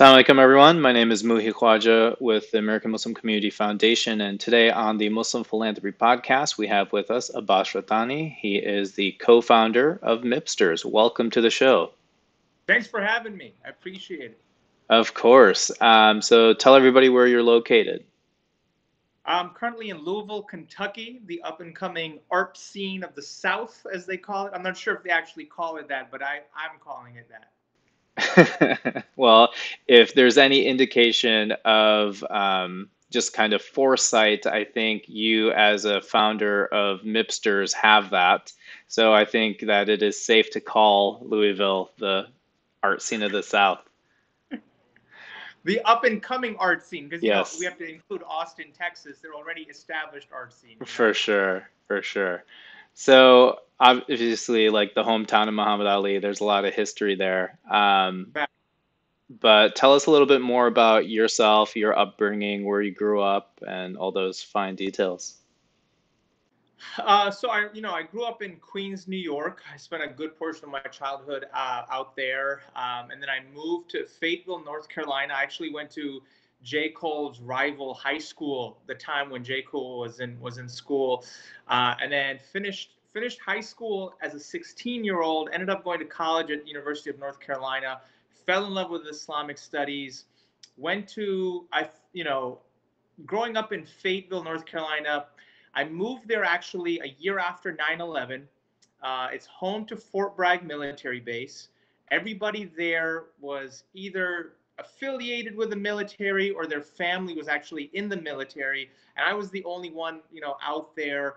Assalamu alaikum, everyone. My name is Muhi Khwaja with the American Muslim Community Foundation. And today on the Muslim Philanthropy Podcast, we have with us Abbas Rattani. He is the co founder of Mipsters. Welcome to the show. Thanks for having me. I appreciate it. Of course. Um, so tell everybody where you're located. I'm currently in Louisville, Kentucky, the up and coming art scene of the South, as they call it. I'm not sure if they actually call it that, but I, I'm calling it that. well, if there's any indication of um, just kind of foresight, I think you, as a founder of Mipsters, have that. So I think that it is safe to call Louisville the art scene of the South. the up and coming art scene, because yes. know, we have to include Austin, Texas. They're already established art scene. For know? sure, for sure. So obviously, like the hometown of Muhammad Ali, there's a lot of history there. Um, but tell us a little bit more about yourself, your upbringing, where you grew up, and all those fine details. Uh, so I, you know, I grew up in Queens, New York. I spent a good portion of my childhood uh, out there, um, and then I moved to Fayetteville, North Carolina. I actually went to J. Cole's rival high school, the time when J. Cole was in was in school, uh, and then finished finished high school as a 16 year old. Ended up going to college at University of North Carolina. Fell in love with Islamic studies. Went to I you know, growing up in Fayetteville, North Carolina. I moved there actually a year after 9/11. Uh, it's home to Fort Bragg military base. Everybody there was either affiliated with the military or their family was actually in the military and i was the only one you know out there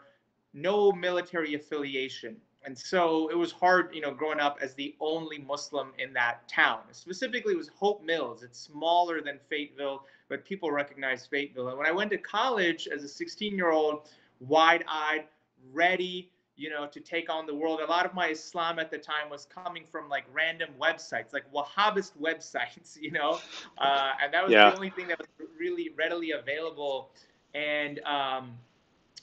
no military affiliation. And so it was hard you know growing up as the only muslim in that town. Specifically it was hope mills. It's smaller than fayetteville but people recognize fayetteville. And when i went to college as a 16 year old wide-eyed ready you know, to take on the world. A lot of my Islam at the time was coming from like random websites, like Wahhabist websites, you know, uh, and that was yeah. the only thing that was really readily available. And um,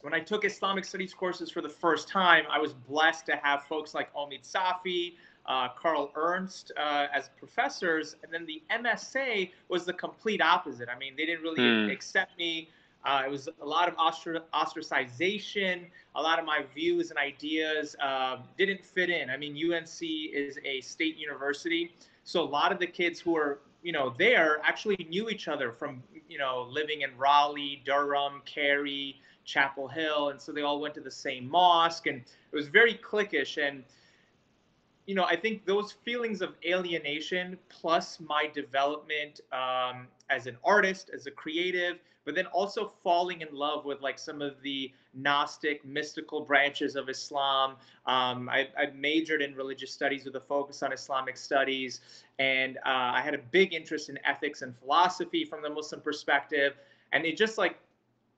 when I took Islamic studies courses for the first time, I was blessed to have folks like Omid Safi, uh, Carl Ernst uh, as professors. And then the MSA was the complete opposite. I mean, they didn't really hmm. accept me uh, it was a lot of ostracization. A lot of my views and ideas um, didn't fit in. I mean, UNC is a state university, so a lot of the kids who were, you know, there actually knew each other from, you know, living in Raleigh, Durham, Cary, Chapel Hill, and so they all went to the same mosque, and it was very cliquish. And you know, I think those feelings of alienation plus my development um, as an artist, as a creative, but then also falling in love with like some of the Gnostic, mystical branches of Islam. Um, I, I, majored in religious studies with a focus on Islamic studies, and uh, I had a big interest in ethics and philosophy from the Muslim perspective. And it just like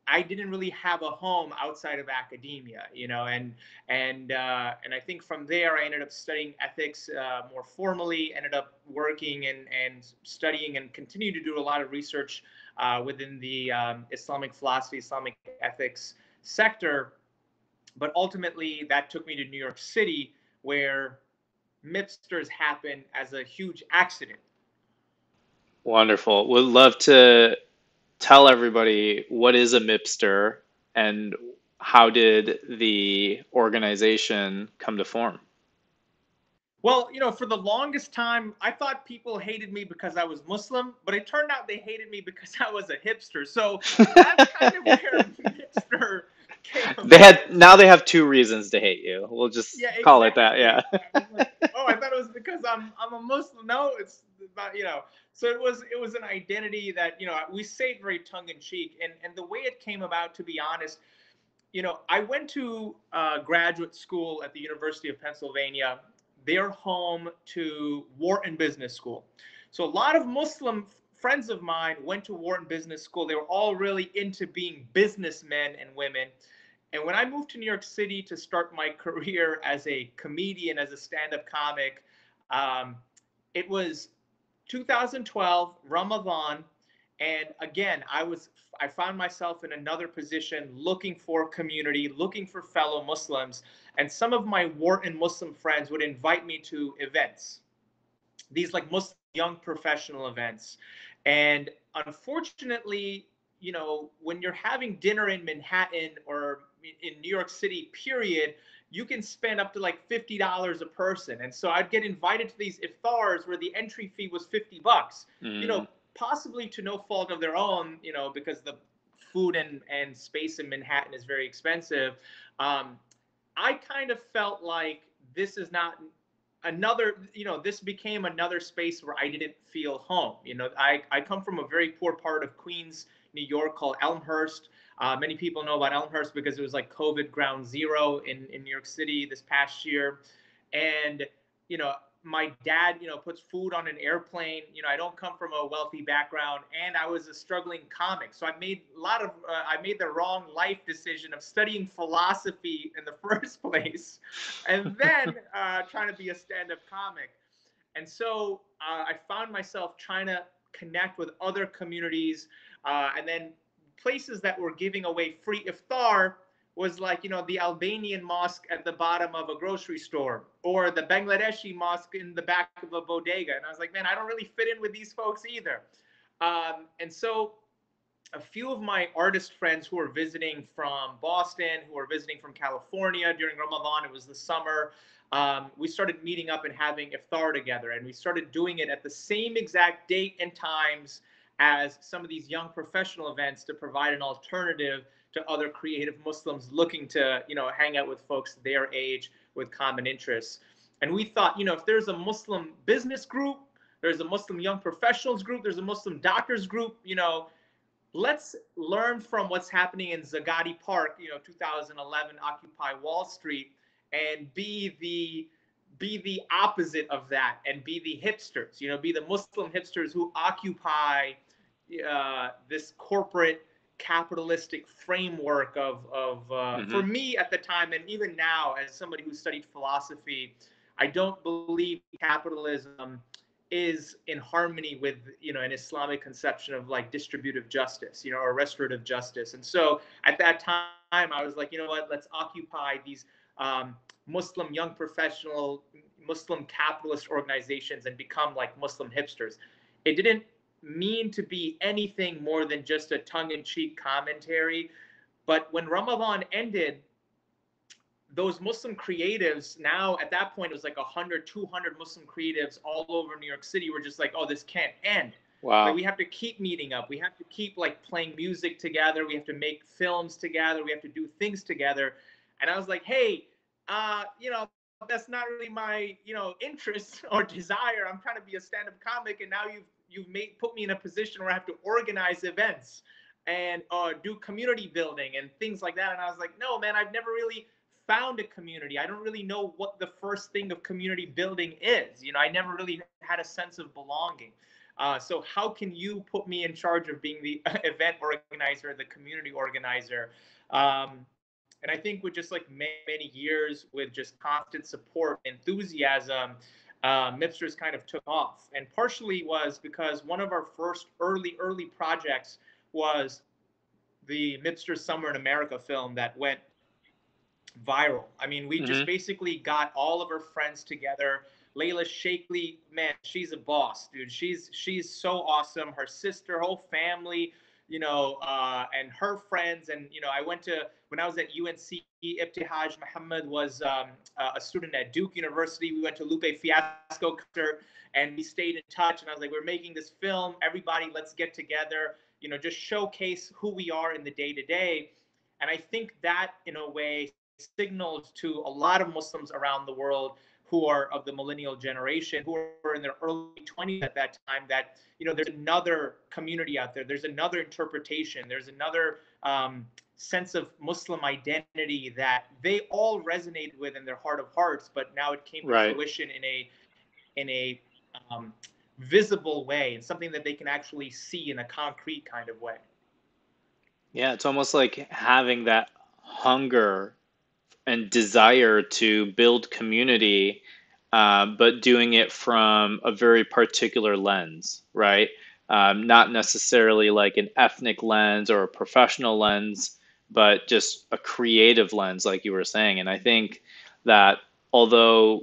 I didn't really have a home outside of academia, you know, and and uh, and I think from there I ended up studying ethics uh, more formally. Ended up working and and studying and continue to do a lot of research uh, within the um, Islamic philosophy, Islamic ethics sector. But ultimately, that took me to New York City, where Mipsters happened as a huge accident. Wonderful. Would love to tell everybody what is a MIPSTER and how did the organization come to form? Well, you know, for the longest time, I thought people hated me because I was Muslim, but it turned out they hated me because I was a hipster. So that's kind of where hipster came. They had now they have two reasons to hate you. We'll just yeah, exactly. call it that. Yeah. oh, I was because I'm I'm a Muslim. No, it's not. You know, so it was it was an identity that you know we say very tongue in cheek, and and the way it came about, to be honest, you know, I went to uh, graduate school at the University of Pennsylvania. They're home to Wharton Business School, so a lot of Muslim friends of mine went to Wharton Business School. They were all really into being businessmen and women. And when I moved to New York City to start my career as a comedian, as a stand-up comic, um, it was 2012 Ramadan, and again, I was I found myself in another position, looking for community, looking for fellow Muslims, and some of my Wharton Muslim friends would invite me to events. These like Muslim young professional events. And unfortunately, you know, when you're having dinner in Manhattan or in New York City, period, you can spend up to like fifty dollars a person. And so I'd get invited to these iftars where the entry fee was fifty bucks. Mm. You know, mm. possibly to no fault of their own, you know, because the food and, and space in Manhattan is very expensive. Um, I kind of felt like this is not another you know this became another space where i didn't feel home you know i i come from a very poor part of queens new york called elmhurst uh, many people know about elmhurst because it was like covid ground zero in in new york city this past year and you know my dad, you know, puts food on an airplane. You know, I don't come from a wealthy background, and I was a struggling comic. So I made a lot of, uh, I made the wrong life decision of studying philosophy in the first place, and then uh, trying to be a stand-up comic. And so uh, I found myself trying to connect with other communities, uh, and then places that were giving away free iftar was like you know the Albanian mosque at the bottom of a grocery store or the Bangladeshi mosque in the back of a bodega, and I was like, man, I don't really fit in with these folks either. Um, and so, a few of my artist friends who were visiting from Boston, who were visiting from California during Ramadan, it was the summer. Um, we started meeting up and having iftar together, and we started doing it at the same exact date and times as some of these young professional events to provide an alternative to other creative Muslims looking to, you know, hang out with folks their age with common interests. And we thought, you know, if there's a Muslim business group, there's a Muslim young professionals group, there's a Muslim doctors group, you know, let's learn from what's happening in Zuccotti Park, you know, 2011 Occupy Wall Street and be the be the opposite of that and be the hipsters, you know, be the Muslim hipsters who occupy uh, this corporate capitalistic framework of, of uh, mm-hmm. for me at the time and even now as somebody who studied philosophy i don't believe capitalism is in harmony with you know an islamic conception of like distributive justice you know or restorative justice and so at that time i was like you know what let's occupy these um, muslim young professional muslim capitalist organizations and become like muslim hipsters it didn't mean to be anything more than just a tongue-in-cheek commentary. But when Ramadan ended, those Muslim creatives now at that point it was like 100, 200 Muslim creatives all over New York City were just like, oh, this can't end. Wow. Like, we have to keep meeting up. We have to keep like playing music together. We have to make films together. We have to do things together. And I was like, hey, uh, you know, that's not really my, you know, interest or desire. I'm trying to be a stand-up comic, and now you've you've made put me in a position where I have to organize events and uh, do community building and things like that. And I was like, no, man, I've never really found a community. I don't really know what the first thing of community building is. You know, I never really had a sense of belonging. Uh, so how can you put me in charge of being the event organizer, the community organizer? Um, and I think with just like many, many years with just constant support, enthusiasm, uh, Mipsters kind of took off. And partially was because one of our first early, early projects was the Mipsters Somewhere in America film that went viral. I mean, we mm-hmm. just basically got all of our friends together. Layla Shaikley, man, she's a boss, dude. She's she's so awesome. Her sister, whole family, you know, uh, and her friends. And, you know, I went to, when I was at UNC, Ibtihaj Muhammad was um, a student at Duke University. We went to Lupe Fiasco concert and we stayed in touch. And I was like, we're making this film. Everybody, let's get together, you know, just showcase who we are in the day to day. And I think that, in a way, signaled to a lot of Muslims around the world who are of the millennial generation, who were in their early 20s at that time, that you know there's another community out there, there's another interpretation, there's another um, sense of Muslim identity that they all resonated with in their heart of hearts, but now it came to right. fruition in a in a um, visible way and something that they can actually see in a concrete kind of way. Yeah, it's almost like having that hunger and desire to build community, uh, but doing it from a very particular lens, right? Um, not necessarily like an ethnic lens or a professional lens, but just a creative lens, like you were saying. And I think that although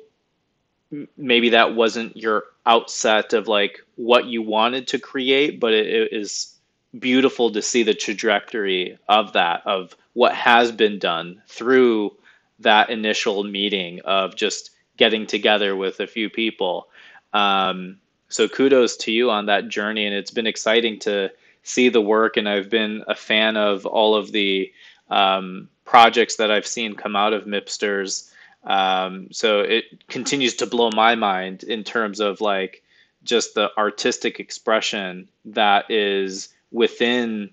maybe that wasn't your outset of like what you wanted to create, but it, it is beautiful to see the trajectory of that, of what has been done through that initial meeting of just getting together with a few people. Um, so kudos to you on that journey, and it's been exciting to see the work. And I've been a fan of all of the um, projects that I've seen come out of Mipsters. Um, so it continues to blow my mind in terms of like just the artistic expression that is within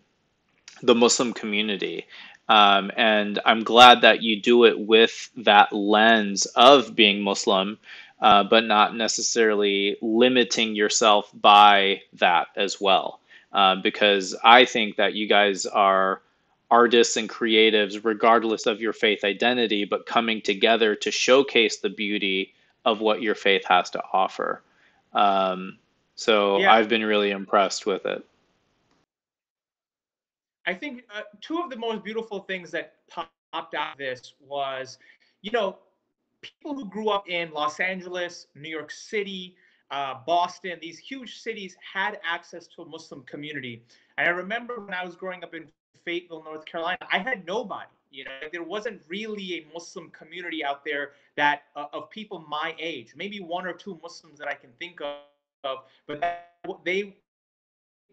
the Muslim community. Um, and I'm glad that you do it with that lens of being Muslim, uh, but not necessarily limiting yourself by that as well. Uh, because I think that you guys are artists and creatives, regardless of your faith identity, but coming together to showcase the beauty of what your faith has to offer. Um, so yeah. I've been really impressed with it. I think uh, two of the most beautiful things that popped out of this was, you know, people who grew up in Los Angeles, New York City, uh, Boston, these huge cities had access to a Muslim community. And I remember when I was growing up in Fayetteville, North Carolina, I had nobody. You know, there wasn't really a Muslim community out there that uh, of people my age. Maybe one or two Muslims that I can think of, but they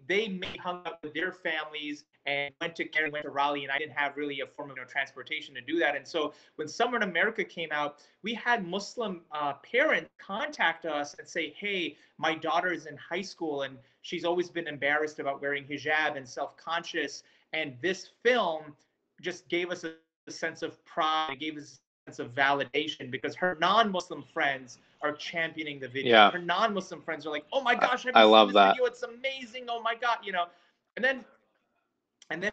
they may hung out with their families and went to Cary, went to Raleigh, and I didn't have really a form of you know, transportation to do that. And so when Somewhere in America came out, we had Muslim uh, parents contact us and say, "Hey, my daughter is in high school and she's always been embarrassed about wearing hijab and self-conscious, and this film just gave us a, a sense of pride, it gave us a sense of validation because her non-Muslim friends." are championing the video. Yeah. Her non-Muslim friends are like, "Oh my gosh, I love that. Video? It's amazing. Oh my god, you know." And then, and then,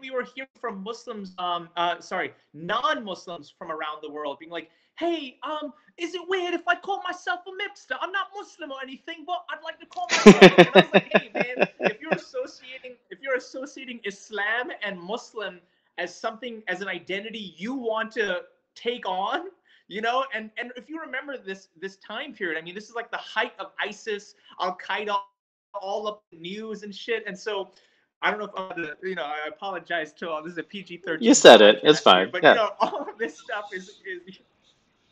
we were hearing from Muslims, um, uh, sorry, non-Muslims from around the world, being like, "Hey, um, is it weird if I call myself a mipster? I'm not Muslim or anything, but I'd like to call myself." and I was like, "Hey, man, if you're associating, if you're associating Islam and Muslim as something as an identity you want to take on." you know and and if you remember this this time period i mean this is like the height of isis al-qaeda all up the news and shit and so i don't know if i'm gonna you know i apologize to all this is a pg-13 you said it. It's fine. but yeah. you know all of this stuff is is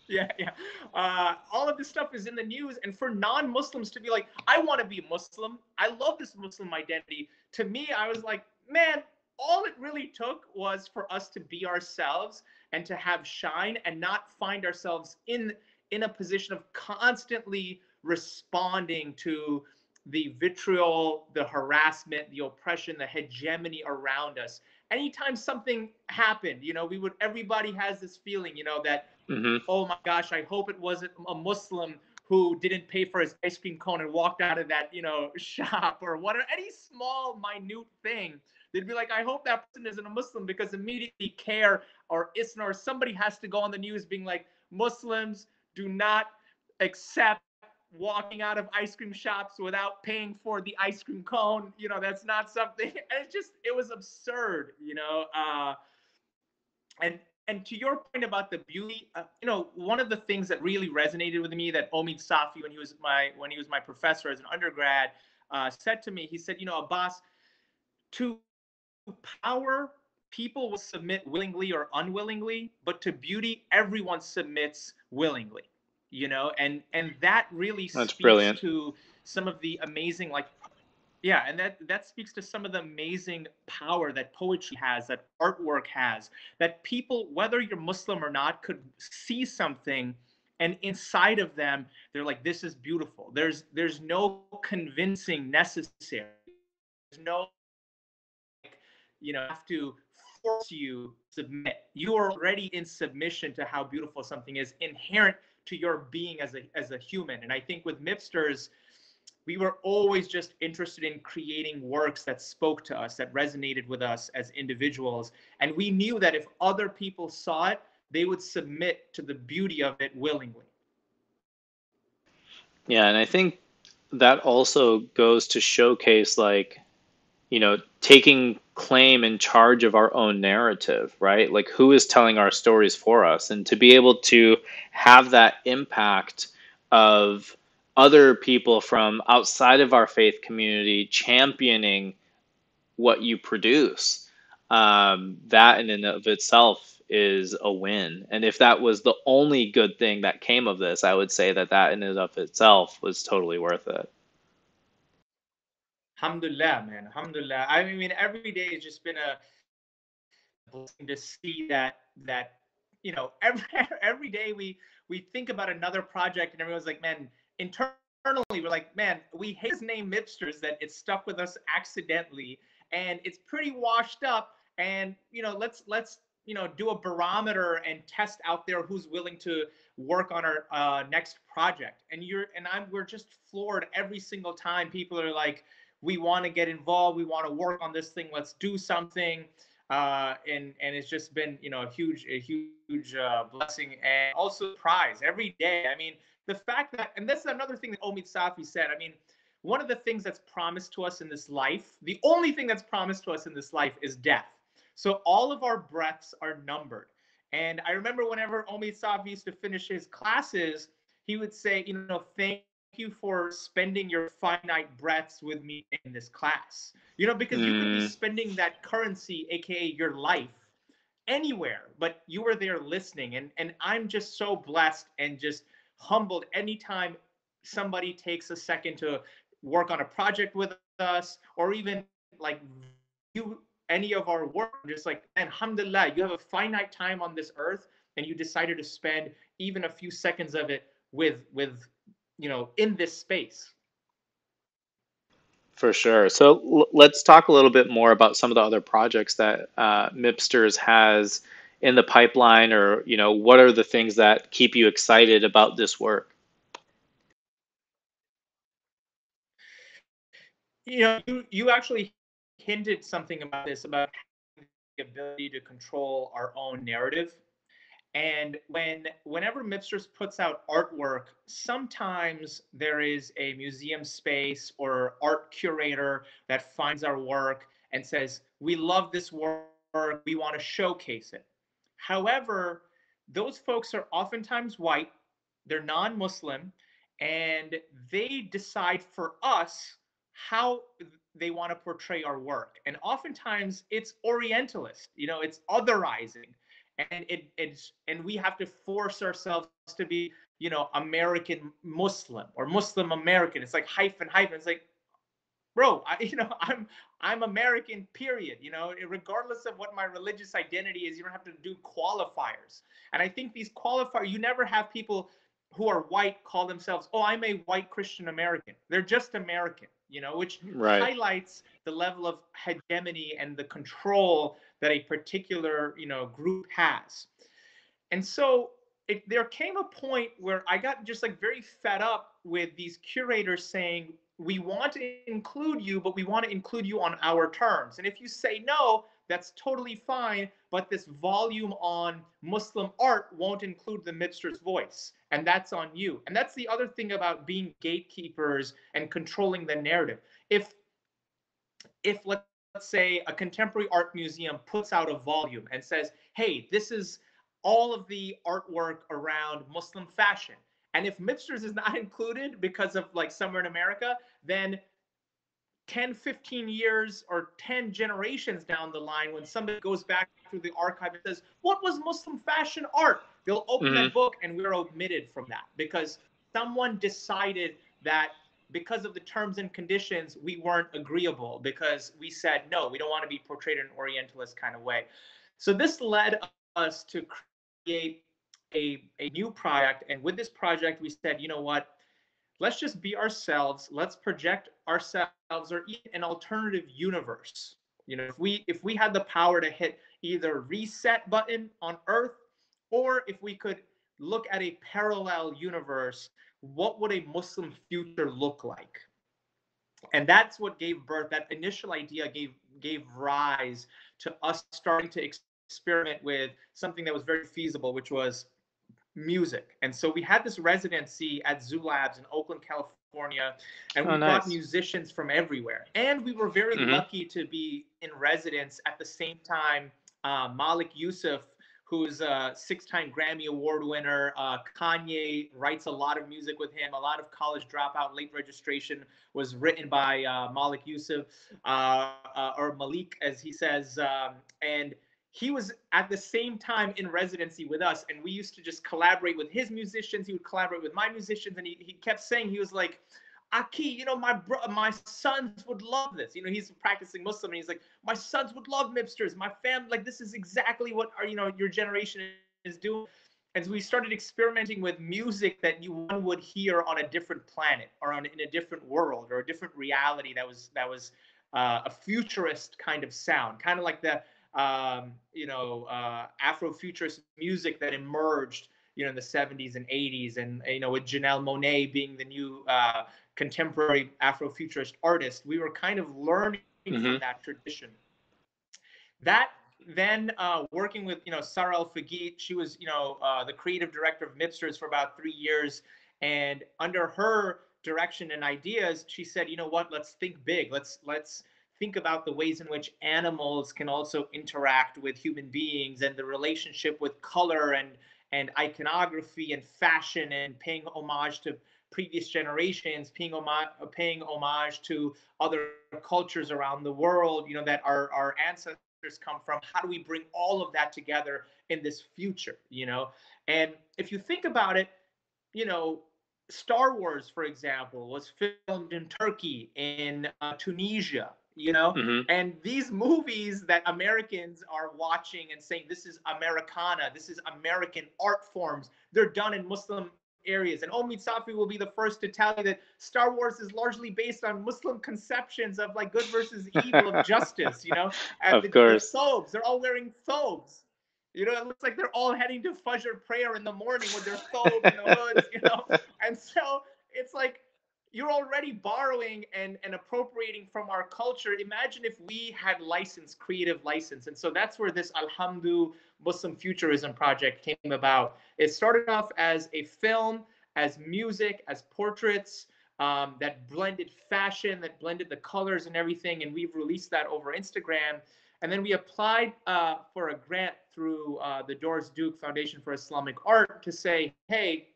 yeah yeah. Uh, all of this stuff is in the news and for non-muslims to be like i want to be muslim. I love this muslim identity to me i was like man all it really took was for us to be ourselves and to have shine and not find ourselves in in a position of constantly responding to the vitriol, the harassment, the oppression, the hegemony around us. Anytime something happened, you know, we would everybody has this feeling, you know, that mm-hmm. oh my gosh, I hope it wasn't a Muslim who didn't pay for his ice cream cone and walked out of that, you know, shop or whatever, any small, minute thing They'd be like, I hope that person isn't a Muslim because immediately CAIR or ISNA or somebody has to go on the news being like, Muslims do not accept walking out of ice cream shops without paying for the ice cream cone. You know, that's not something. And it just, it was absurd, you know. Uh, and and to your point about the beauty, uh, you know, one of the things that really resonated with me that Omid Safi, when he was my when he was my professor as an undergrad, uh, said to me, he said, you know, Abbas, to power, people will submit willingly or unwillingly, but to beauty, everyone submits willingly. You know, and and that really That's speaks brilliant. to some of the amazing like yeah and that that speaks to some of the amazing power that poetry has that artwork has that people whether you're muslim or not could see something and inside of them they're like this is beautiful. There's there's no convincing necessary. There's no you know have to force you submit. You are already in submission to how beautiful something is inherent to your being as a as a human. And i think with mipsters we were always just interested in creating works that spoke to us that resonated with us as individuals. And we knew that if other people saw it they would submit to the beauty of it willingly. Yeah and i think that also goes to showcase like you know taking claim in charge of our own narrative, right? Like who is telling our stories for us? And to be able to have that impact of other people from outside of our faith community championing what you produce, um, that in and of itself is a win. And if that was the only good thing that came of this, I would say that that in and of itself was totally worth it. Alhamdulillah, man. Alhamdulillah. I mean, every day has just been a blessing to see that that you know every every day we we think about another project and everyone's like, man, internally we're like, man, we hate his name Mipsters that it's stuck with us accidentally and it's pretty washed up. And you know, let's let's you know do a barometer and test out there who's willing to work on our uh, next project. And you're and I'm we're just floored every single time people are like, we want to get involved, we want to work on this thing, let's do something. Uh, and and it's just been you know a huge a huge uh, blessing and also prize every day. I mean, the fact that and this is another thing that Omid Safi said. I mean, one of the things that's promised to us in this life, the only thing that's promised to us in this life is death. So all of our breaths are numbered. And I remember whenever Omid Safi used to finish his classes, he would say, you know, thank you for spending your finite breaths with me in this class. You know, because mm. you could be mm. spending that currency, aka your life, anywhere, but you were there listening. And and I'm just so blessed and just humbled anytime somebody takes a second to work on a project with us or even like you any of our work just like alhamdulillah you have a finite time on this earth and you decided to spend even a few seconds of it with with you know in this space. For sure. So l- let's talk a little bit more about some of the other projects that uh, mipsters has in the pipeline or you know what are the things that keep you excited about this work? You know you, you actually hinted something about this about the ability to control our own narrative and when whenever Mipsters puts out artwork, sometimes there is a museum space or art curator that finds our work and says, "We love this work. We want to showcase it." However, those folks are oftentimes white, they're non-Muslim, and they decide for us how they want to portray our work. And oftentimes it's orientalist, you know, it's otherizing and it, it's and we have to force ourselves to be you know american muslim or muslim american. It's like hyphen hyphen. It's like bro I, you know i'm i'm american period you know? Regardless of what my religious identity is you don't have to do qualifiers. And i think these qualifiers you never have people who are white call themselves oh i'm a white christian american. They're just american you know which right. highlights the level of hegemony and the control that a particular you know group has. And so it, there came a point where i got just like very fed up with these curators saying we want to include you but we want to include you on our terms. And if you say no that's totally fine but this volume on muslim art won't include the Mipster's voice and that's on you. And that's the other thing about being gatekeepers and controlling the narrative. If if let's let's say a contemporary art museum puts out a volume and says, hey, this is all of the artwork around Muslim fashion. And if Mipsters is not included because of like somewhere in America, then 10, 15 years or 10 generations down the line, when somebody goes back through the archive and says, What was Muslim fashion art? They'll open mm-hmm. that book and we're omitted from that because someone decided that because of the terms and conditions, we weren't agreeable because we said, no, we don't want to be portrayed in an Orientalist kind of way. So this led us to create a, a new project. And with this project, we said, you know what? Let's just be ourselves. Let's project ourselves or an alternative universe. You know, if we if we had the power to hit either reset button on Earth, or if we could look at a parallel universe what would a Muslim future look like? And that's what gave birth, that initial idea gave gave rise to us starting to experiment with something that was very feasible, which was music. And so we had this residency at Zoo Labs in Oakland, California, and we oh, nice. brought musicians from everywhere. And we were very mm-hmm. lucky to be in residence at the same time. Uh, Malik Yusuf, who's a six-time Grammy Award winner. Uh, Kanye writes a lot of music with him. A lot of college dropout late registration was written by uh, Malik Yusef uh, uh, or Malik, as he says. Um, and he was at the same time in residency with us, and we used to just collaborate with his musicians. He would collaborate with my musicians, and he, he kept saying he was like Aki, you know, my bro- my sons would love this. You know, he's practicing Muslim, and he's like, my sons would love Mipsters. My family, like, this is exactly what our, you know, your generation is doing. And so we started experimenting with music that you one would hear on a different planet or on in a different world or a different reality that was that was uh, a futurist kind of sound, kind of like the um, you know uh, Afrofuturist music that emerged you know in the 70s and 80s and you know with Janelle Monáe being the new uh, contemporary Afrofuturist artist, we were kind of learning mm-hmm. from that tradition. That then uh, working with you know Sarah El Fagit, she was you know uh, the creative director of Mipsters for about three years, and under her direction and ideas, she said, you know what, let's think big. Let's let's think about the ways in which animals can also interact with human beings and the relationship with color and and iconography and fashion and paying homage to previous generations, paying homage, paying homage to other cultures around the world, you know, that our, our ancestors come from. How do we bring all of that together in this future, you know? And if you think about it, you know, Star Wars, for example, was filmed in Turkey, in uh, Tunisia, you know? Mm-hmm. And these movies that Americans are watching and saying, this is Americana, this is American art forms, they're done in Muslim areas. And Omid Safi will be the first to tell you that Star Wars is largely based on Muslim conceptions of like good versus evil of justice, you know? And of the, course. The thobes, they're all wearing thobes. You know, it looks like they're all heading to Fajr prayer in the morning with their thobe in the hoods, you know? And so it's like you're already borrowing and, and appropriating from our culture. Imagine if we had license, creative license. And so that's where this Alhamdu Muslim Futurism project came about. It started off as a film, as music, as portraits um, that blended fashion, that blended the colors and everything. And we've released that over Instagram. And then we applied uh, for a grant through uh, the Doris Duke Foundation for Islamic Art to say, hey,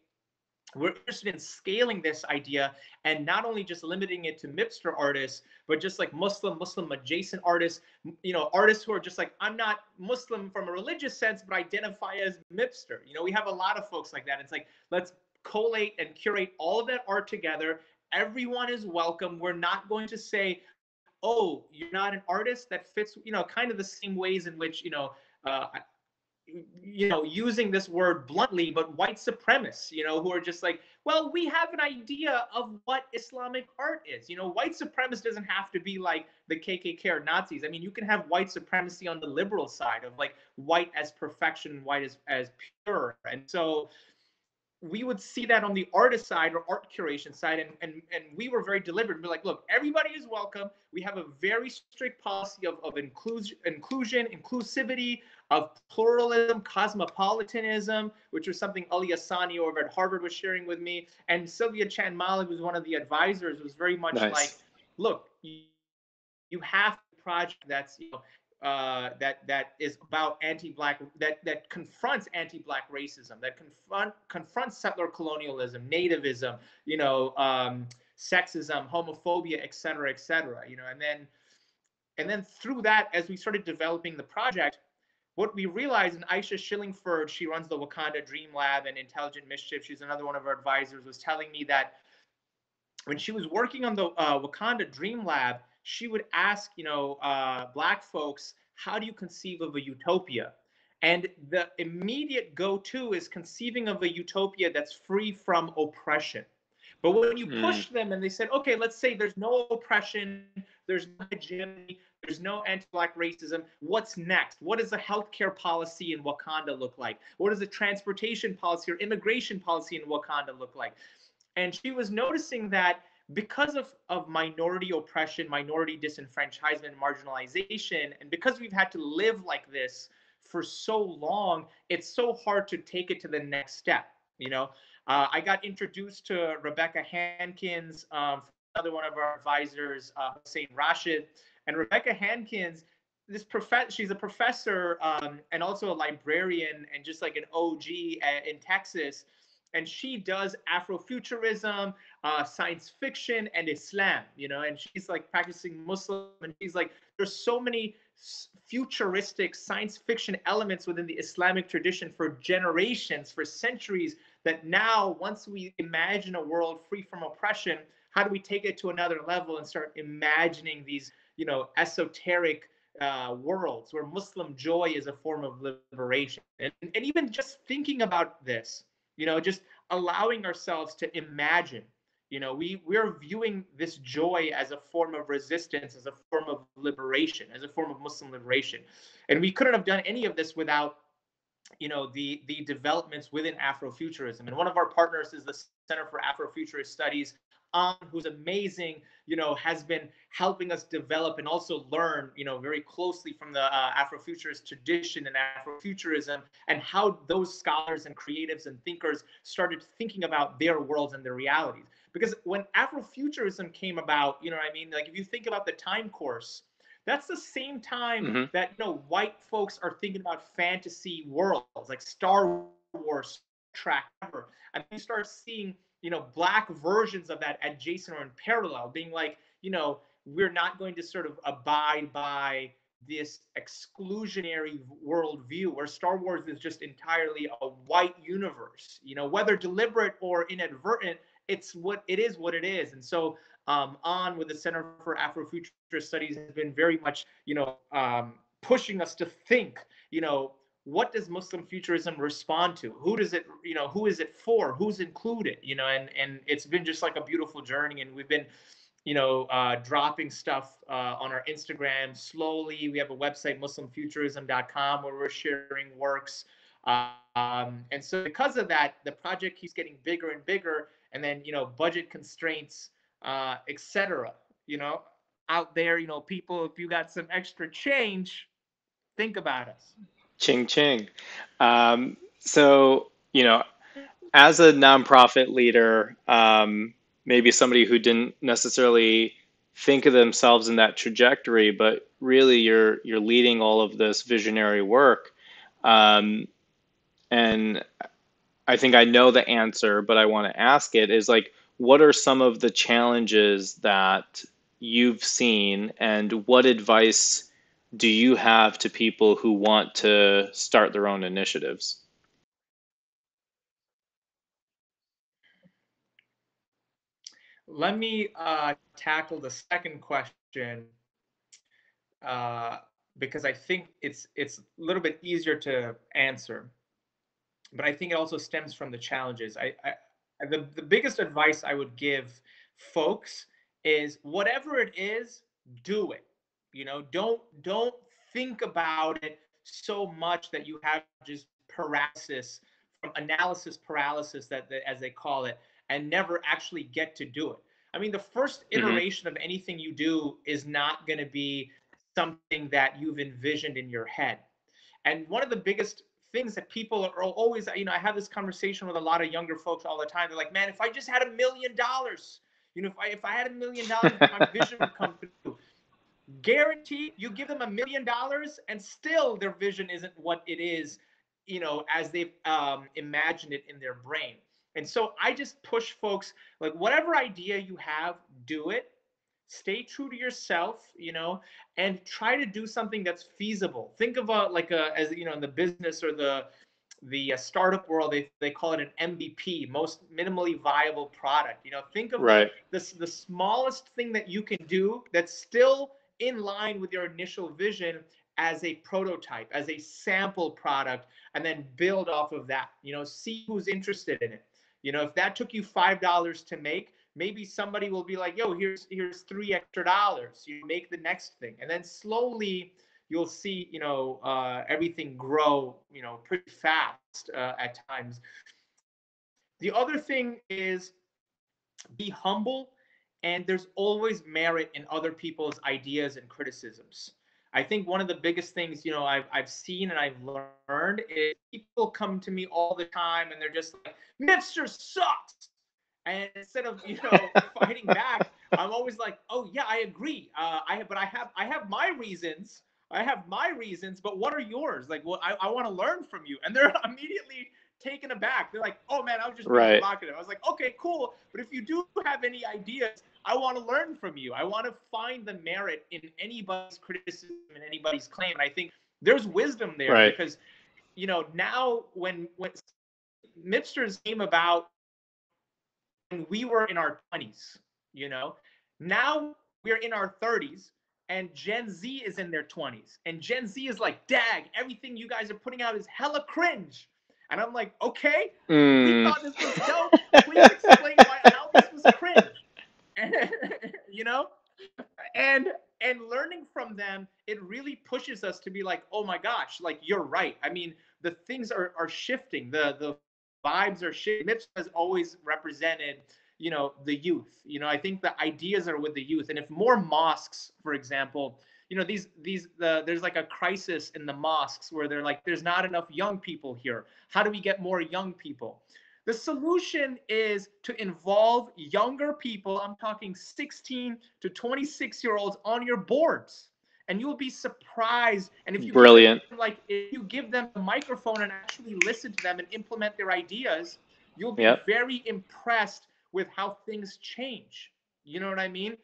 we're interested in scaling this idea and not only just limiting it to Mipster artists, but just like Muslim, Muslim adjacent artists, you know, artists who are just like, I'm not Muslim from a religious sense, but identify as Mipster. You know, we have a lot of folks like that. It's like, let's collate and curate all of that art together. Everyone is welcome. We're not going to say, oh, you're not an artist that fits, you know, kind of the same ways in which, you know, uh, you know, using this word bluntly, but white supremacists, you know, who are just like, well, we have an idea of what Islamic art is. You know, white supremacist doesn't have to be like the KKK or Nazis. I mean, you can have white supremacy on the liberal side of like white as perfection, white as, as pure. And so we would see that on the artist side or art curation side and, and, and we were very deliberate we're like look everybody is welcome we have a very strict policy of, of inclusion inclusion inclusivity of pluralism cosmopolitanism which was something ali asani over at harvard was sharing with me and sylvia chan malik was one of the advisors was very much nice. like look you, you have a project that's you know uh, that that is about anti-black that that confronts anti-black racism, that confront confronts settler colonialism, nativism, you know, um, sexism, homophobia, et cetera, et cetera. You know, and then and then through that, as we started developing the project, what we realized, and Aisha Shillingford, she runs the Wakanda Dream Lab and Intelligent Mischief. She's another one of our advisors. Was telling me that when she was working on the uh, Wakanda Dream Lab she would ask, you know, uh, black folks, how do you conceive of a utopia? And the immediate go-to is conceiving of a utopia that's free from oppression. But when you hmm. push mm. them and they said, okay, let's say there's no oppression, there's no hegemony, there's no anti-black racism. What's next? What does a healthcare policy in Wakanda look like? What does a transportation policy or immigration policy in Wakanda look like? And she was noticing that because of, of minority oppression, minority disenfranchisement, marginalization, and because we've had to live like this for so long, it's so hard to take it to the next step. You know, uh, I got introduced to Rebecca Hankins, um, another one of our advisors, uh, Hussein Rashid, and Rebecca Hankins this prof- she's a professor um, and also a librarian and just like an OG in Texas. And she does Afrofuturism, uh, science fiction, and Islam, you know, and she's like practicing Muslim. And she's like, there's so many futuristic science fiction elements within the Islamic tradition for generations, for centuries, that now, once we imagine a world free from oppression, how do we take it to another level and start imagining these, you know, esoteric uh, worlds where Muslim joy is a form of liberation. And, and even just thinking about this, you know, just allowing ourselves to imagine, you know, we, we're viewing this joy as a form of resistance, as a form of liberation, as a form of Muslim liberation. And we couldn't have done any of this without you know the the developments within afrofuturism and one of our partners is the center for afrofuturist studies on who's amazing you know has been helping us develop and also learn you know very closely from the uh, afrofuturist tradition and afrofuturism and how those scholars and creatives and thinkers started thinking about their worlds and their realities. Because when afrofuturism came about you know i mean? Like if you think about the time course that's the same time mm-hmm. that you know white folks are thinking about fantasy worlds like star wars track and you start seeing you know, black versions of that adjacent or in parallel, being like, you know, we're not going to sort of abide by this exclusionary worldview where Star Wars is just entirely a white universe. You know, whether deliberate or inadvertent, it's what it is what it is. And so um, on with the Center for Afrofuturist Studies has been very much, you know, um, pushing us to think, you know, what does Muslim futurism respond to? Who does it, you know, who is it for? Who's included? You know, and and it's been just like a beautiful journey, and we've been, you know, uh, dropping stuff uh, on our Instagram slowly. We have a website, MuslimFuturism.com, where we're sharing works. Um, and so because of that, the project keeps getting bigger and bigger, and then you know, budget constraints, uh, etc. You know, out there, you know, people, if you got some extra change, think about us. Ching ching. Um, so, you know, as a nonprofit leader, um, maybe somebody who didn't necessarily think of themselves in that trajectory, but really you're you're leading all of this visionary work. Um, and I think I know the answer, but I want to ask it is like, what are some of the challenges that you've seen, and what advice do you have to people who want to start their own initiatives? Let me uh, tackle the second question uh, because I think it's it's a little bit easier to answer, but I think it also stems from the challenges. I, I the, the biggest advice I would give folks is whatever it is, do it you know, don't don't think about it so much that you have just paralysis from analysis paralysis that, that as they call it and never actually get to do it. I mean, the first mm-hmm. iteration mm-hmm. of anything you do is not going to be something that you've envisioned in your head. And one of the biggest things that people are always, you know, I have this conversation with a lot of younger folks all the time. They're like, man, if I just had a million dollars, you know, if I if I had a million dollars, my vision would come true guaranteed you give them a million dollars and still their vision isn't what it is you know as they've um, imagined it in their brain. And so i just push folks like whatever idea you have do it. Stay true to yourself you know and try to do something that's feasible. Think of a like a as you know in the business or the the uh, startup world they, they call it an mvp most minimally viable product. You know think of right. the, the smallest thing that you can do that's still in line with your initial vision as a prototype, as a sample product, and then build off of that. You know, see who's interested in it. You know, if that took you five dollars to make, maybe somebody will be like, "Yo, here's here's three extra dollars." You make the next thing, and then slowly you'll see, you know, uh, everything grow, you know, pretty fast uh, at times. The other thing is be humble and there's always merit in other people's ideas and criticisms. I think one of the biggest things, you know, I've, I've seen and I've learned is people come to me all the time and they're just like, Mr. sucks. And instead of, you know, fighting back, I'm always like, oh yeah, I agree. Uh, I have, but I have, I have my reasons I have my reasons, but what are yours? Like, well, I, I want to learn from you. And they're immediately taken aback. They're like, oh man, I was just right. provocative. I was like, okay, cool. But if you do have any ideas, I want to learn from you. I want to find the merit in anybody's criticism and anybody's claim. And I think there's wisdom there right. because, you know, now when when Mipsterz came about when we were in our 20s, you know, now we're in our 30s and Gen Z is in their 20s. And Gen Z is like, dag, everything you guys are putting out is hella cringe. And I'm like, okay, mm. we thought this was dope. Please explain why how this was cringe. you know? And and learning from them, it really pushes us to be like, oh my gosh, like you're right. I mean, the things are are shifting. The the vibes are shifting. Mips has always represented you know the youth you know i think the ideas are with the youth and if more mosques for example you know these these the there's like a crisis in the mosques where they're like there's not enough young people here how do we get more young people the solution is to involve younger people i'm talking 16 to 26 year olds on your boards and you'll be surprised and if you brilliant them, like if you give them a microphone and actually listen to them and implement their ideas you'll be yep. very impressed with how things change. You know what I mean?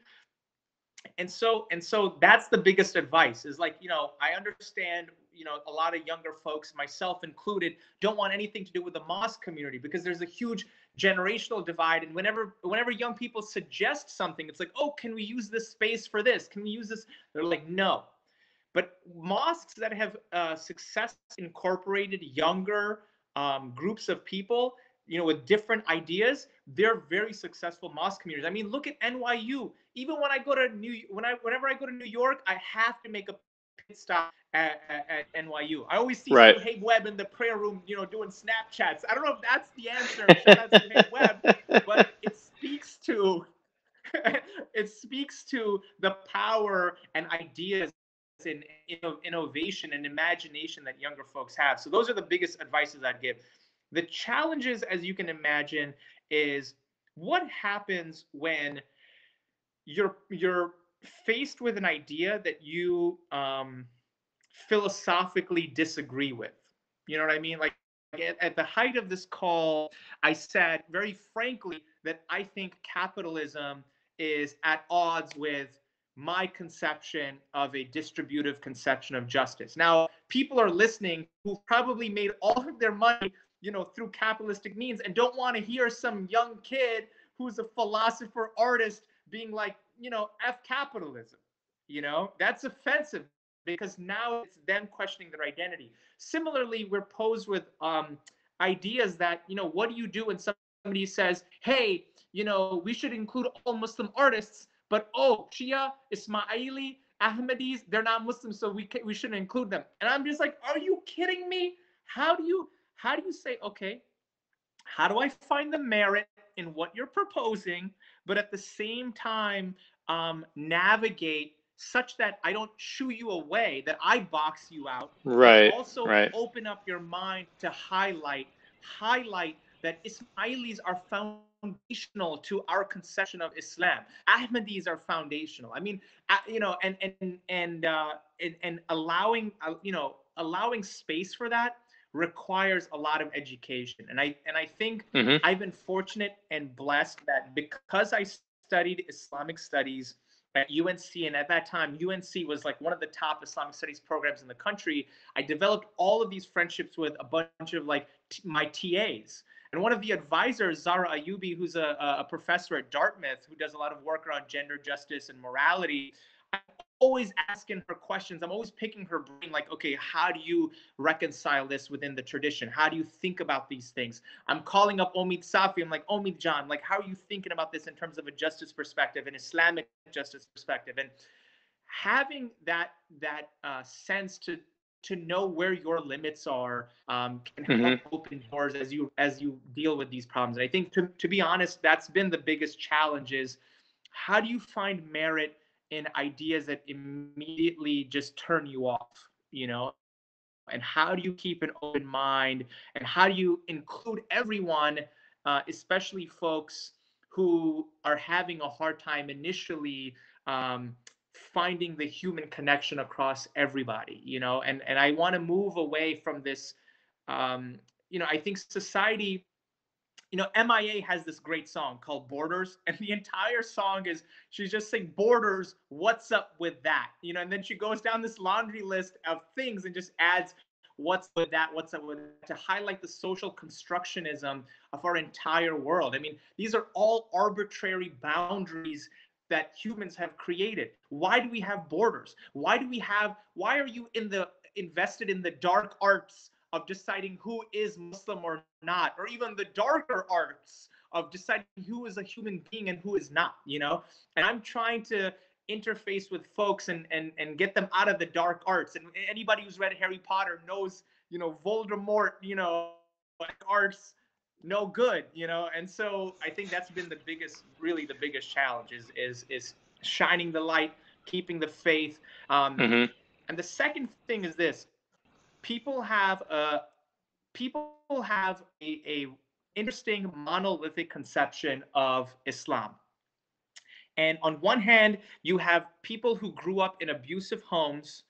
And so and so that's the biggest advice is like, you know, I understand, you know, a lot of younger folks, myself included, don't want anything to do with the mosque community because there's a huge generational divide and whenever whenever young people suggest something, it's like, "Oh, can we use this space for this? Can we use this?" They're like, "No." But mosques that have uh, success incorporated younger um, groups of people, you know, with different ideas, they're very successful mosque communities. I mean, look at NYU. Even when I go to New, when I whenever I go to New York, I have to make a pit stop at, at, at NYU. I always see right. Hey Webb in the prayer room, you know, doing Snapchats. I don't know if that's the answer. Shout out to Webb, but it speaks to it speaks to the power and ideas and innovation and imagination that younger folks have. So those are the biggest advices I'd give. The challenges, as you can imagine, is what happens when you're you're faced with an idea that you um, philosophically disagree with. You know what I mean? Like at, at the height of this call, I said very frankly that I think capitalism is at odds with my conception of a distributive conception of justice. Now, people are listening who probably made all of their money you know, through capitalistic means and don't want to hear some young kid who's a philosopher artist being like, you know, F capitalism. You know, that's offensive because now it's them questioning their identity. Similarly, we're posed with um, ideas that, you know, what do you do when somebody says, hey, you know, we should include all Muslim artists, but oh, Shia, Ismaili, Ahmadis, they're not Muslim, so we can, we shouldn't include them. And I'm just like, are you kidding me? How do you how do you say, okay, how do I find the merit in what you're proposing, but at the same time um, navigate such that I don't shoo you away, that I box you out. Right. Also right. open up your mind to highlight, highlight that Ismailis are foundational to our conception of Islam. Ahmadis are foundational. I mean, you know, and and and uh, and, and allowing, uh, you know, allowing space for that requires a lot of education. And I and I think mm-hmm. I've been fortunate and blessed that because I studied Islamic studies at UNC and at that time UNC was like one of the top Islamic studies programs in the country. I developed all of these friendships with a bunch of like t- my TAs. And one of the advisors, Zahra Ayubi, who's a, a professor at Dartmouth, who does a lot of work around gender justice and morality, always asking her questions. I'm always picking her brain, like, okay, how do you reconcile this within the tradition? How do you think about these things? I'm calling up Omid Safi. I'm like, Omid John, like, how are you thinking about this in terms of a justice perspective, an Islamic justice perspective? And having that that uh, sense to to know where your limits are um, can help mm-hmm. open doors as you as you deal with these problems. And I think to to be honest, that's been the biggest challenge is how do you find merit in ideas that immediately just turn you off, you know? And how do you keep an open mind? And how do you include everyone, uh, especially folks who are having a hard time initially um, finding the human connection across everybody you know and and i want to move away from this um you know i think society you know M.I.A. has this great song called borders and the entire song is she's just saying borders what's up with that? You know and then she goes down this laundry list of things and just adds what's with that? What's up with that, to highlight the social constructionism of our entire world. I mean these are all arbitrary boundaries that humans have created. Why do we have borders? Why do we have why are you in the invested in the dark arts of deciding who is muslim or not or even the darker arts of deciding who is a human being and who is not you know and i'm trying to interface with folks and and and get them out of the dark arts. And anybody who's read Harry Potter knows, you know, Voldemort, you know, arts no good, you know. And so I think that's been the biggest, really the biggest challenge is is is shining the light, keeping the faith. Um, mm-hmm. And the second thing is this: people have a people have a, a interesting monolithic conception of Islam. And on one hand, you have people who grew up in abusive homes,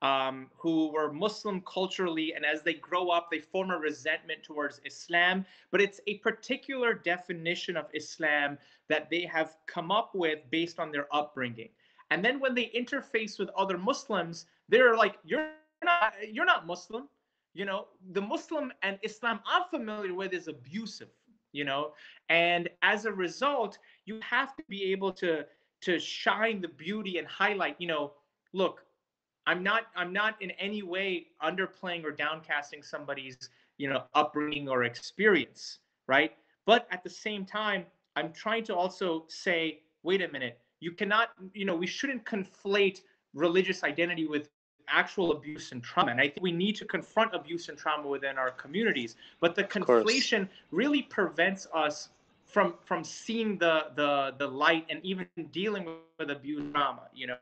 um, who were Muslim culturally, and as they grow up, they form a resentment towards Islam. But it's a particular definition of Islam that they have come up with based on their upbringing. And then when they interface with other Muslims, they're like, "You're not, you're not Muslim." You know, the Muslim and Islam I'm familiar with is abusive you know? And as a result you have to be able to to shine the beauty and highlight you know? Look i'm not i'm not in any way underplaying or downcasting somebody's you know upbringing or experience right? But at the same time i'm trying to also say wait a minute. You cannot you know we shouldn't conflate religious identity with actual abuse and trauma. And I think we need to confront abuse and trauma within our communities. But the conflation really prevents us from from seeing the the the light and even dealing with abuse and trauma, you know.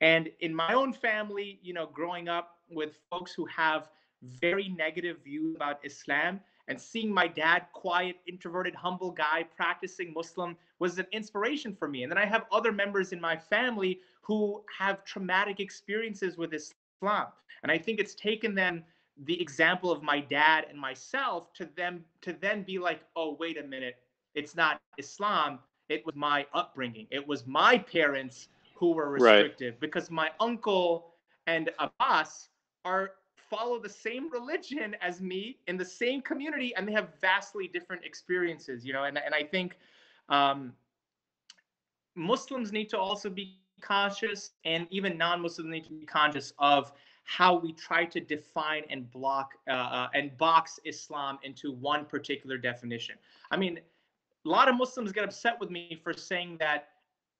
And in my own family, you know, growing up with folks who have very negative views about Islam and seeing my dad, quiet, introverted, humble guy, practicing Muslim was an inspiration for me. And then I have other members in my family who have traumatic experiences with Islam. And I think it's taken them the example of my dad and myself to them to then be like, oh, wait a minute, it's not Islam. It was my upbringing. It was my parents who were restrictive right. because my uncle and Abbas are follow the same religion as me in the same community and they have vastly different experiences you know and, and i think um, muslims need to also be conscious and even non-muslims need to be conscious of how we try to define and block uh, uh, and box islam into one particular definition. I mean a lot of muslims get upset with me for saying that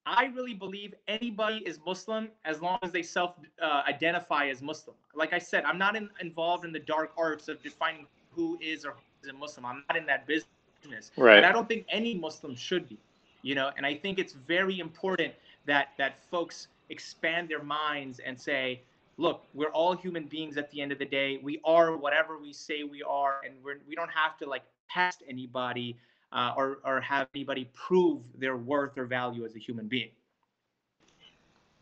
i really believe anybody is muslim as long as they self uh, identify as muslim. Like i said i'm not in, involved in the dark arts of defining who is or who is a muslim. I'm not in that business. Right. And i don't think any muslim should be you know and i think it's very important that that folks expand their minds and say look we're all human beings at the end of the day. We are whatever we say we are and we're, we don't have to like test anybody uh, or, or have anybody prove their worth or value as a human being.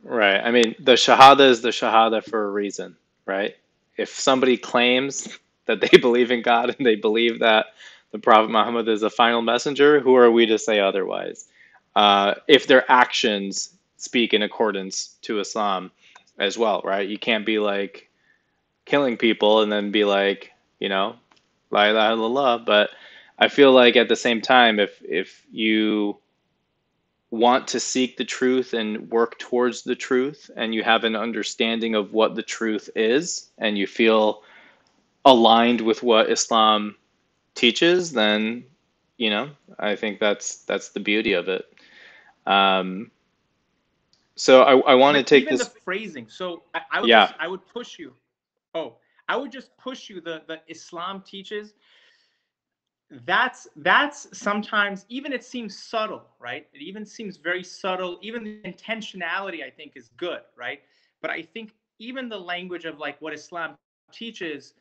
Right. I mean the shahada is the shahada for a reason right? If somebody claims that they believe in god and they believe that the prophet muhammad is a final messenger who are we to say otherwise? Uh, if their actions speak in accordance to Islam as well, right? You can't be like killing people and then be like, you know, la ilaha illallah. But I feel like at the same time, if if you want to seek the truth and work towards the truth, and you have an understanding of what the truth is, and you feel aligned with what Islam teaches, then you know, I think that's that's the beauty of it. Um, so I, I want to take even this the phrasing. So I, I would yeah. Just, I would push you. Oh, I would just push you. The the Islam teaches. That's that's sometimes even it seems subtle, right? It even seems very subtle. Even the intentionality, I think, is good, right? But I think even the language of like what Islam teaches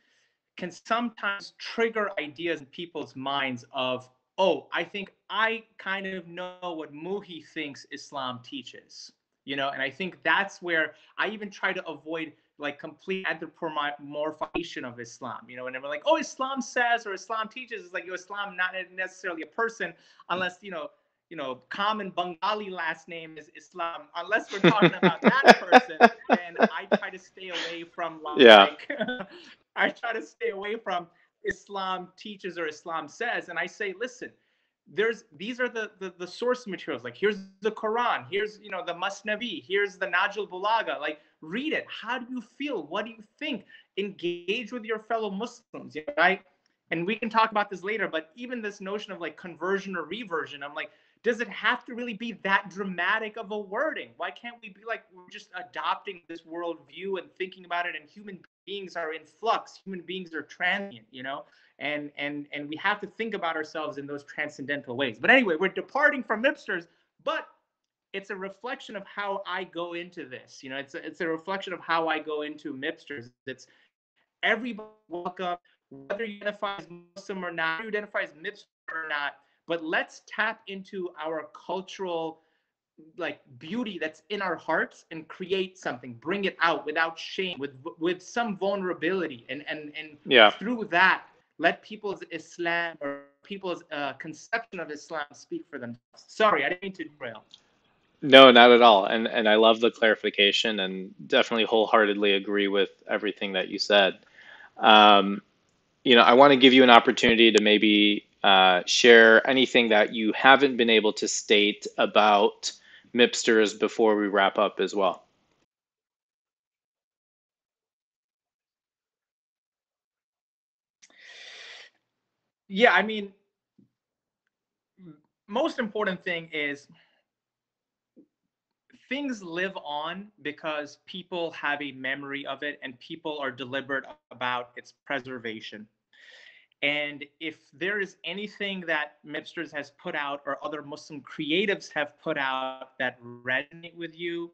can sometimes trigger ideas in people's minds of, oh, I think I kind of know what Muhi thinks Islam teaches you know and i think that's where i even try to avoid like complete anthropomorphization of islam you know and we're like oh islam says or islam teaches it's like you know, islam not necessarily a person unless you know you know common bengali last name is islam unless we're talking about that person And i try to stay away from like Yeah. i try to stay away from islam teaches or islam says and i say listen there's these are the, the the source materials. Like here's the quran. Here's you know the masnavi here's the Nahj al-Balagha. Like read it. How do you feel? What do you think? Engage with your fellow muslims right? And we can talk about this later but even this notion of like conversion or reversion i'm like does it have to really be that dramatic of a wording? Why can't we be like we're just adopting this worldview and thinking about it and human beings are in flux human beings are transient you know? And and and we have to think about ourselves in those transcendental ways. But anyway we're departing from hipsters but it's a reflection of how i go into this you know? It's a, it's a reflection of how i go into mipsterz it's everybody welcome whether you identify as muslim or not you identify as mipster or not but let's tap into our cultural like beauty that's in our hearts and create something bring it out without shame with with some vulnerability and and and Yeah. through that let people's islam or people's uh, conception of islam speak for themselves sorry i didn't mean to derail No, not at all. And and I love the clarification and definitely wholeheartedly agree with everything that you said. Um, you know, I want to give you an opportunity to maybe uh, share anything that you haven't been able to state about Mipsterz before we wrap up as well. yeah i mean most important thing is things live on because people have a memory of it and people are deliberate about its preservation. And if there is anything that Mipsterz has put out or other Muslim creatives have put out that resonate with you,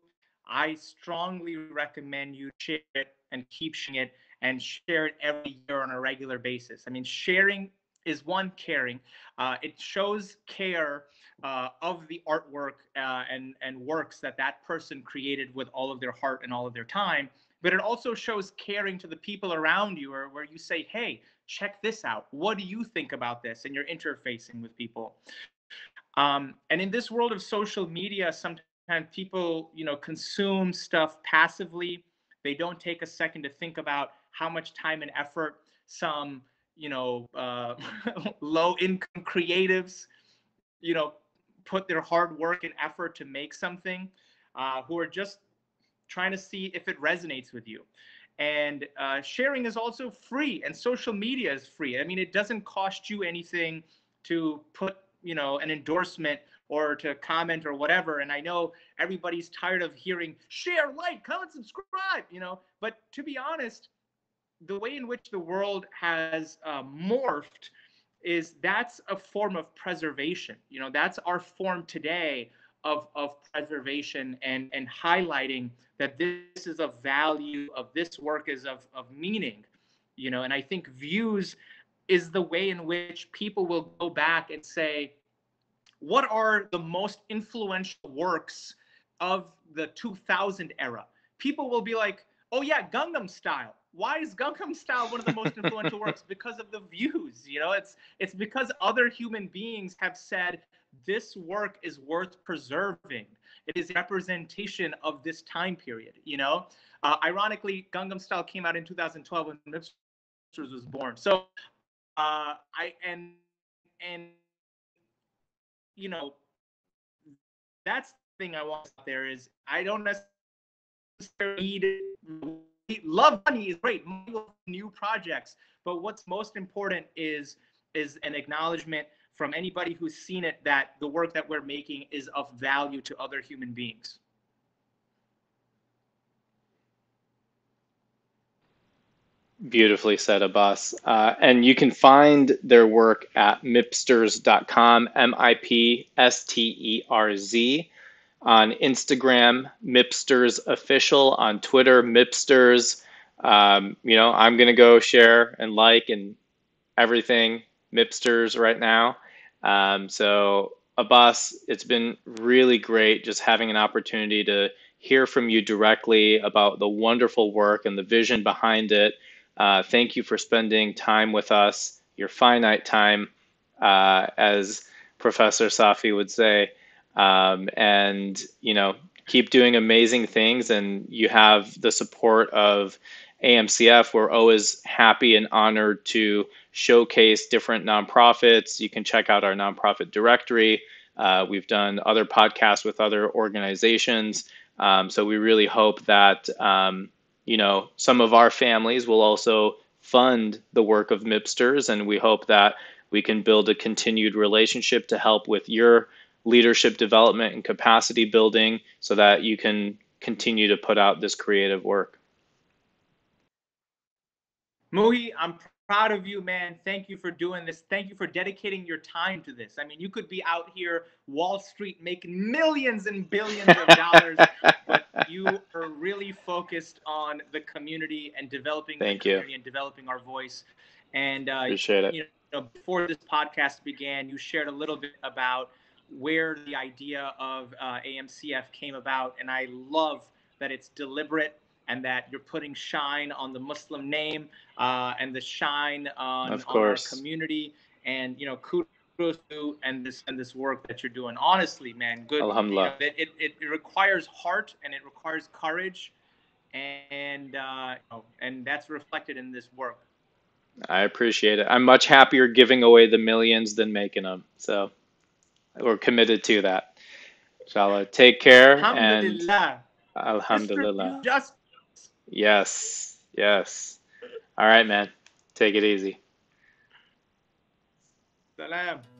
I strongly recommend you share it and keep sharing it and share it every year on a regular basis. I mean, sharing is one caring. Uh, it shows care uh, of the artwork uh, and and works that that person created with all of their heart and all of their time. But it also shows caring to the people around you, or where you say, "Hey, check this out. What do you think about this?" And you're interfacing with people. Um, and in this world of social media, sometimes people, you know, consume stuff passively. They don't take a second to think about how much time and effort some, you know, uh, low income creatives, you know, put their hard work and effort to make something, uh, who are just trying to see if it resonates with you. And uh, sharing is also free, and social media is free. I mean, it doesn't cost you anything to put, you know, an endorsement or to comment or whatever. And I know everybody's tired of hearing share, like, comment, subscribe, you know. But to be honest, the way in which the world has uh, morphed is that's a form of preservation. You know, that's our form today of, of preservation and, and highlighting that this is of value, of this work is of, of meaning, you know, and I think views is the way in which people will go back and say, what are the most influential works of the 2000 era? People will be like, oh yeah, Gangnam Style. Why is Gangnam Style one of the most influential works? Because of the views. You know, it's it's because other human beings have said this work is worth preserving. It is representation of this time period. You know, uh, ironically, Gangnam Style came out in 2012 when Mipsterz was born. So uh, I and and you know that's the thing I want out there is I don't necessarily need love money is great new projects but what's most important is is an acknowledgement from anybody who's seen it that the work that we're making is of value to other human beings Beautifully said, Abbas. Uh, and you can find their work at mipsterz.com, M I P S T E R Z. On Instagram, Mipsterz Official. On Twitter, Mipsterz. Um, you know, I'm going to go share and like and everything Mipsterz right now. Um, so, Abbas, it's been really great just having an opportunity to hear from you directly about the wonderful work and the vision behind it. Uh, thank you for spending time with us, your finite time, uh, as Professor Safi would say. Um, and, you know, keep doing amazing things. And you have the support of AMCF. We're always happy and honored to showcase different nonprofits. You can check out our nonprofit directory. Uh, we've done other podcasts with other organizations. Um, so we really hope that um, you know some of our families will also fund the work of Mipsterz, and we hope that we can build a continued relationship to help with your leadership development and capacity building, so that you can continue to put out this creative work. Muhi, I'm proud of you, man. Thank you for doing this. Thank you for dedicating your time to this. I mean, you could be out here, Wall Street, making millions and billions of dollars, but you are really focused on the community and developing Thank the community you. and developing our voice. And uh, Appreciate it. you know, before this podcast began, you shared a little bit about where the idea of uh, AMCF came about, and I love that it's deliberate and that you're putting shine on the Muslim name uh, and the shine on, Of on our community. And you know, kudos to and this and this work that you're doing. Honestly, man, good. you know, Alhamdulillah. it, it, it requires heart and it requires courage, and uh, you know, and that's reflected in this work. I appreciate it. I'm much happier giving away the millions than making them. So we're committed to that. Inshallah. Take care and Alhamdulillah. Alhamdulillah. Just Yes. Yes. All right, man. Take it easy. salam.